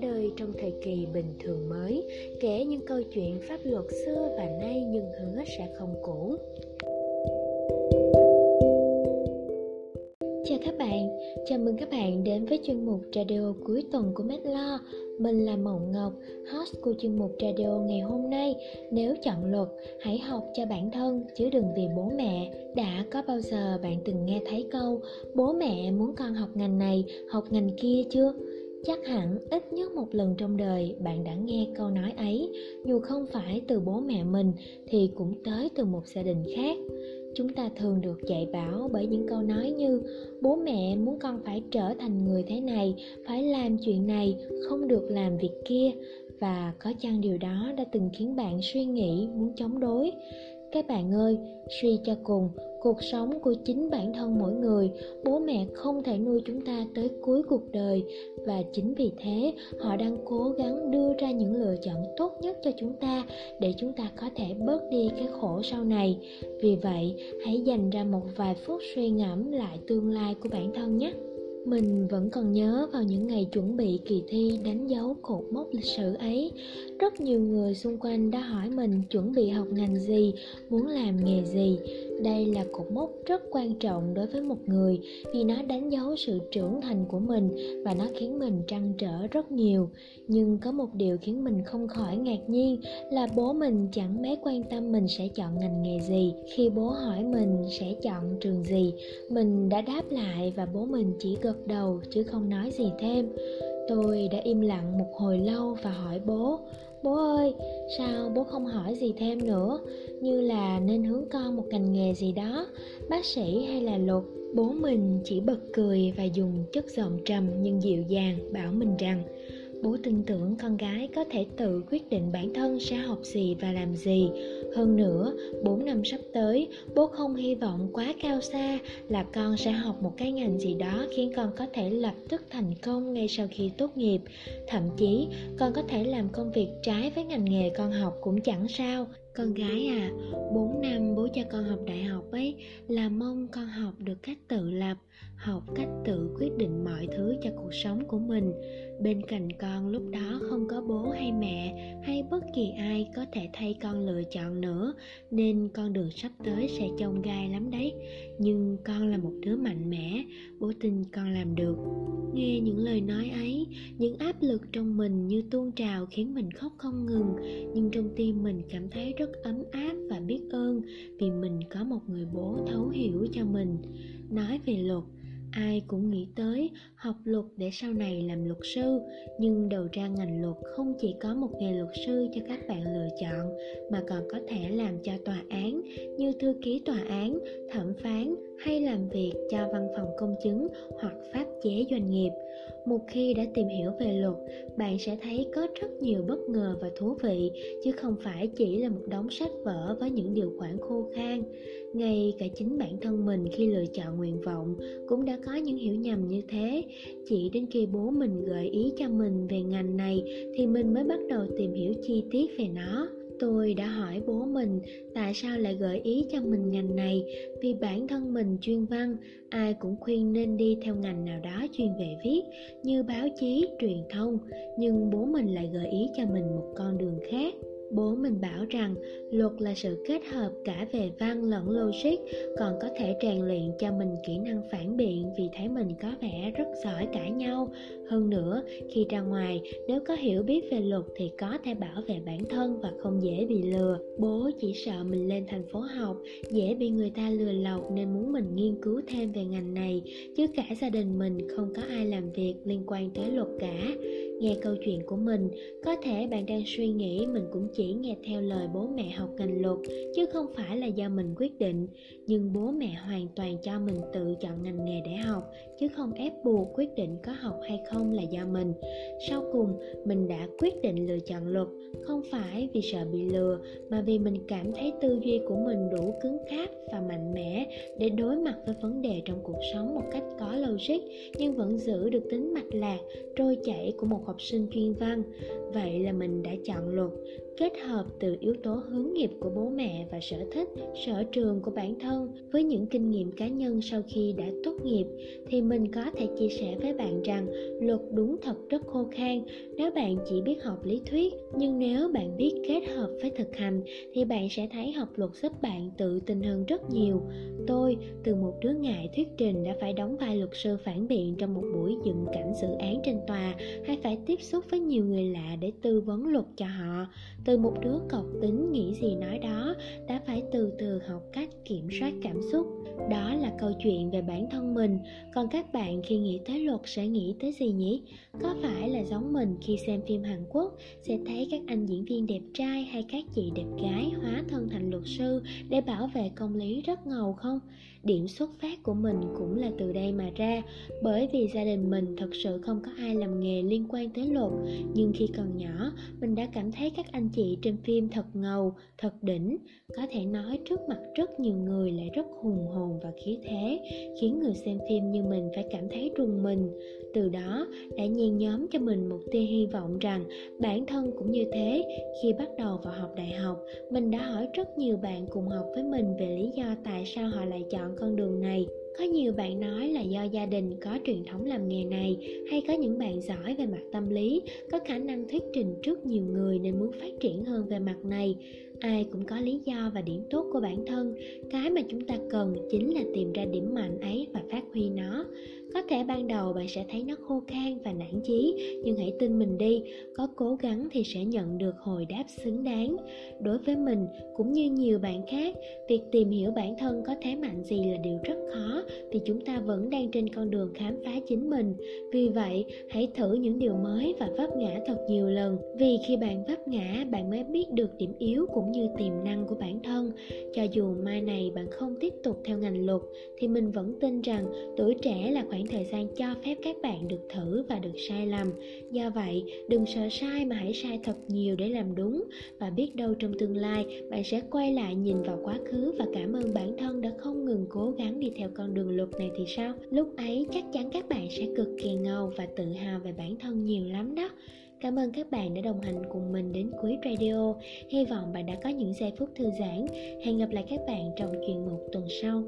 ra đời trong thời kỳ bình thường mới, kể những câu chuyện pháp luật xưa và nay nhưng hứa sẽ không cũ. Chào các bạn, chào mừng các bạn đến với chuyên mục radio cuối tuần của Medlo. Mình là Mộng Ngọc, host của chuyên mục radio ngày hôm nay. Nếu chọn luật, hãy học cho bản thân chứ đừng vì bố mẹ. Đã có bao giờ bạn từng nghe thấy câu bố mẹ muốn con học ngành này, học ngành kia chưa? Chắc hẳn ít nhất một lần trong đời bạn đã nghe câu nói ấy. Dù không phải từ bố mẹ mình, thì cũng tới từ một gia đình khác. Chúng ta thường được dạy bảo bởi những câu nói như, bố mẹ muốn con phải trở thành người thế này, phải làm chuyện này, không được làm việc kia. Và có chăng điều đó đã từng khiến bạn suy nghĩ, muốn chống đối? Các bạn ơi, suy cho cùng, cuộc sống của chính bản thân mỗi người, bố mẹ không thể nuôi chúng ta tới cuối cuộc đời. Và chính vì thế, họ đang cố gắng đưa ra những lựa chọn tốt nhất cho chúng ta để chúng ta có thể bớt đi cái khổ sau này. Vì vậy, hãy dành ra một vài phút suy ngẫm lại tương lai của bản thân nhé mình vẫn còn nhớ vào những ngày chuẩn bị kỳ thi đánh dấu cột mốc lịch sử ấy. Rất nhiều người xung quanh đã hỏi mình chuẩn bị học ngành gì, muốn làm nghề gì. Đây là cột mốc rất quan trọng đối với một người vì nó đánh dấu sự trưởng thành của mình và nó khiến mình trăn trở rất nhiều. Nhưng có một điều khiến mình không khỏi ngạc nhiên là bố mình chẳng mấy quan tâm mình sẽ chọn ngành nghề gì. Khi bố hỏi mình sẽ chọn trường gì, mình đã đáp lại và bố mình chỉ gật đầu chứ không nói gì thêm. Tôi đã im lặng một hồi lâu và hỏi bố bố ơi, sao bố không hỏi gì thêm nữa? Như là nên hướng con một ngành nghề gì đó. Bác sĩ hay là luật, bố mình chỉ bật cười và dùng chất giọng trầm nhưng dịu dàng bảo mình rằng bố tin tưởng con gái có thể tự quyết định bản thân sẽ học gì và làm gì. Hơn nữa 4 năm sắp tới, bố không hy vọng quá cao xa là con sẽ học một cái ngành gì đó khiến con có thể lập tức thành công ngay sau khi tốt nghiệp. Thậm chí, con có thể làm công việc trái với ngành nghề con học cũng chẳng sao. Con gái à 4 năm bố cho con học đại học ấy là mong con học được cách tự lập, học cách tự quyết định mọi thứ cho cuộc sống của mình bên cạnh con lúc đó không có bố hay mẹ hay bất kỳ ai có thể thay con lựa chọn nữa, nên con đường sắp tới sẽ trông gai lắm đấy. Nhưng con là một đứa mạnh mẽ, bố tin con làm được. Nghe những lời nói ấy, những áp lực trong mình như tuôn trào khiến mình khóc không ngừng. Nhưng trong tim mình cảm thấy rất ấm áp và biết ơn vì mình có một người bố thấu hiểu cho mình. Nói về luật ai cũng nghĩ tới học luật để sau này làm luật sư. Nhưng đầu ra ngành luật không chỉ có một nghề luật sư cho các bạn lựa chọn, mà còn có thể làm cho tòa án, như thư ký tòa án, thẩm phán hay làm việc cho văn phòng công chứng hoặc pháp chế doanh nghiệp. Một khi đã tìm hiểu về luật, bạn sẽ thấy có rất nhiều bất ngờ và thú vị, chứ không phải chỉ là một đống sách vở với những điều khoản khô khan. Ngay cả chính bản thân mình khi lựa chọn nguyện vọng cũng đã có những hiểu nhầm như thế. Chỉ đến khi bố mình gợi ý cho mình về ngành này thì mình mới bắt đầu tìm hiểu chi tiết về nó. Tôi đã hỏi bố mình tại sao lại gợi ý cho mình ngành này. Vì bản thân mình chuyên văn, ai cũng khuyên nên đi theo ngành nào đó chuyên về viết, như báo chí, truyền thông. Nhưng bố mình lại gợi ý cho mình một con đường khác bố mình bảo rằng luật là sự kết hợp cả về văn lẫn logic, còn có thể rèn luyện cho mình kỹ năng phản biện vì thấy mình có vẻ rất giỏi cãi nhau. Hơn nữa, khi ra ngoài, nếu có hiểu biết về luật thì có thể bảo vệ bản thân và không dễ bị lừa. Bố chỉ sợ mình lên thành phố học, dễ bị người ta lừa lọc nên muốn mình nghiên cứu thêm về ngành này, chứ cả gia đình mình không có ai làm việc liên quan tới luật cả. Nghe câu chuyện của mình, có thể bạn đang suy nghĩ mình cũng chỉ nghe theo lời bố mẹ học ngành luật, chứ không phải là do mình quyết định. Nhưng bố mẹ hoàn toàn cho mình tự chọn ngành nghề để học, chứ không ép buộc quyết định có học hay không là do mình. Sau cùng, mình đã quyết định lựa chọn luật, không phải vì sợ bị lừa, mà vì mình cảm thấy tư duy của mình đủ cứng cáp và mạnh mẽ để đối mặt với vấn đề trong cuộc sống một cách có logic, nhưng vẫn giữ được tính mạch lạc, trôi chảy của một học sinh chuyên văn. Vậy là mình đã chọn luật. Kết kết hợp từ yếu tố hướng nghiệp của bố mẹ và sở thích, sở trường của bản thân. Với những kinh nghiệm cá nhân sau khi đã tốt nghiệp, thì mình có thể chia sẻ với bạn rằng luật đúng thật rất khô khan. Nếu bạn chỉ biết học lý thuyết, nhưng nếu bạn biết kết hợp với thực hành, thì bạn sẽ thấy học luật giúp bạn tự tin hơn rất nhiều. Tôi, từ một đứa ngại thuyết trình, đã phải đóng vai luật sư phản biện trong một buổi dựng cảnh xử án trên tòa, hay phải tiếp xúc với nhiều người lạ để tư vấn luật cho họ. Từ một đứa cọc tính nghĩ gì nói đó đã phải từ từ học cách kiểm soát cảm xúc. Đó là câu chuyện về bản thân mình. Còn các bạn khi nghĩ tới luật sẽ nghĩ tới gì nhỉ? Có phải là giống mình khi xem phim hàn quốc, sẽ thấy các anh diễn viên đẹp trai hay các chị đẹp gái hóa thân thành luật sư để bảo vệ công lý rất ngầu không? Điểm xuất phát của mình cũng là từ đây mà ra. Bởi vì gia đình mình thật sự không có ai làm nghề liên quan tới luật. Nhưng khi còn nhỏ, mình đã cảm thấy các anh chị trên phim thật ngầu, thật đỉnh. Có thể nói trước mặt rất nhiều người lại rất hùng hồn và khí thế, khiến người xem phim như mình phải cảm thấy rùng mình. Từ đó, đã nhen nhóm cho mình một tia hy vọng rằng bản thân cũng như thế, khi bắt đầu vào học đại học, mình đã hỏi rất nhiều bạn cùng học với mình về lý do tại sao họ lại chọn con đường này có nhiều bạn nói là do gia đình có truyền thống làm nghề này, hay có những bạn giỏi về mặt tâm lý, có khả năng thuyết trình trước nhiều người nên muốn phát triển hơn về mặt này ai cũng có lý do và điểm tốt của bản thân. Cái mà chúng ta cần chính là tìm ra điểm mạnh ấy và phát huy nó. Có thể ban đầu bạn sẽ thấy nó khô khan và nản chí, nhưng hãy tin mình đi, có cố gắng thì sẽ nhận được hồi đáp xứng đáng. Đối với mình, cũng như nhiều bạn khác, việc tìm hiểu bản thân có thế mạnh gì là điều rất khó, vì chúng ta vẫn đang trên con đường khám phá chính mình. Vì vậy, hãy thử những điều mới và vấp ngã thật nhiều lần, vì khi bạn vấp ngã, bạn mới biết được điểm yếu của cũng như tiềm năng của bản thân. Cho dù mai này bạn không tiếp tục theo ngành luật, thì mình vẫn tin rằng tuổi trẻ là khoảng thời gian cho phép các bạn được thử và được sai lầm. Do vậy, đừng sợ sai mà hãy sai thật nhiều để làm đúng. Và biết đâu trong tương lai, bạn sẽ quay lại nhìn vào quá khứ và cảm ơn bản thân đã không ngừng cố gắng đi theo con đường luật này thì sao? Lúc ấy, chắc chắn các bạn sẽ cực kỳ ngầu và tự hào về bản thân nhiều lắm đó. Cảm ơn các bạn đã đồng hành cùng mình đến cuối radio. Hy vọng bạn đã có những giây phút thư giãn. Hẹn gặp lại các bạn trong chuyên mục tuần sau.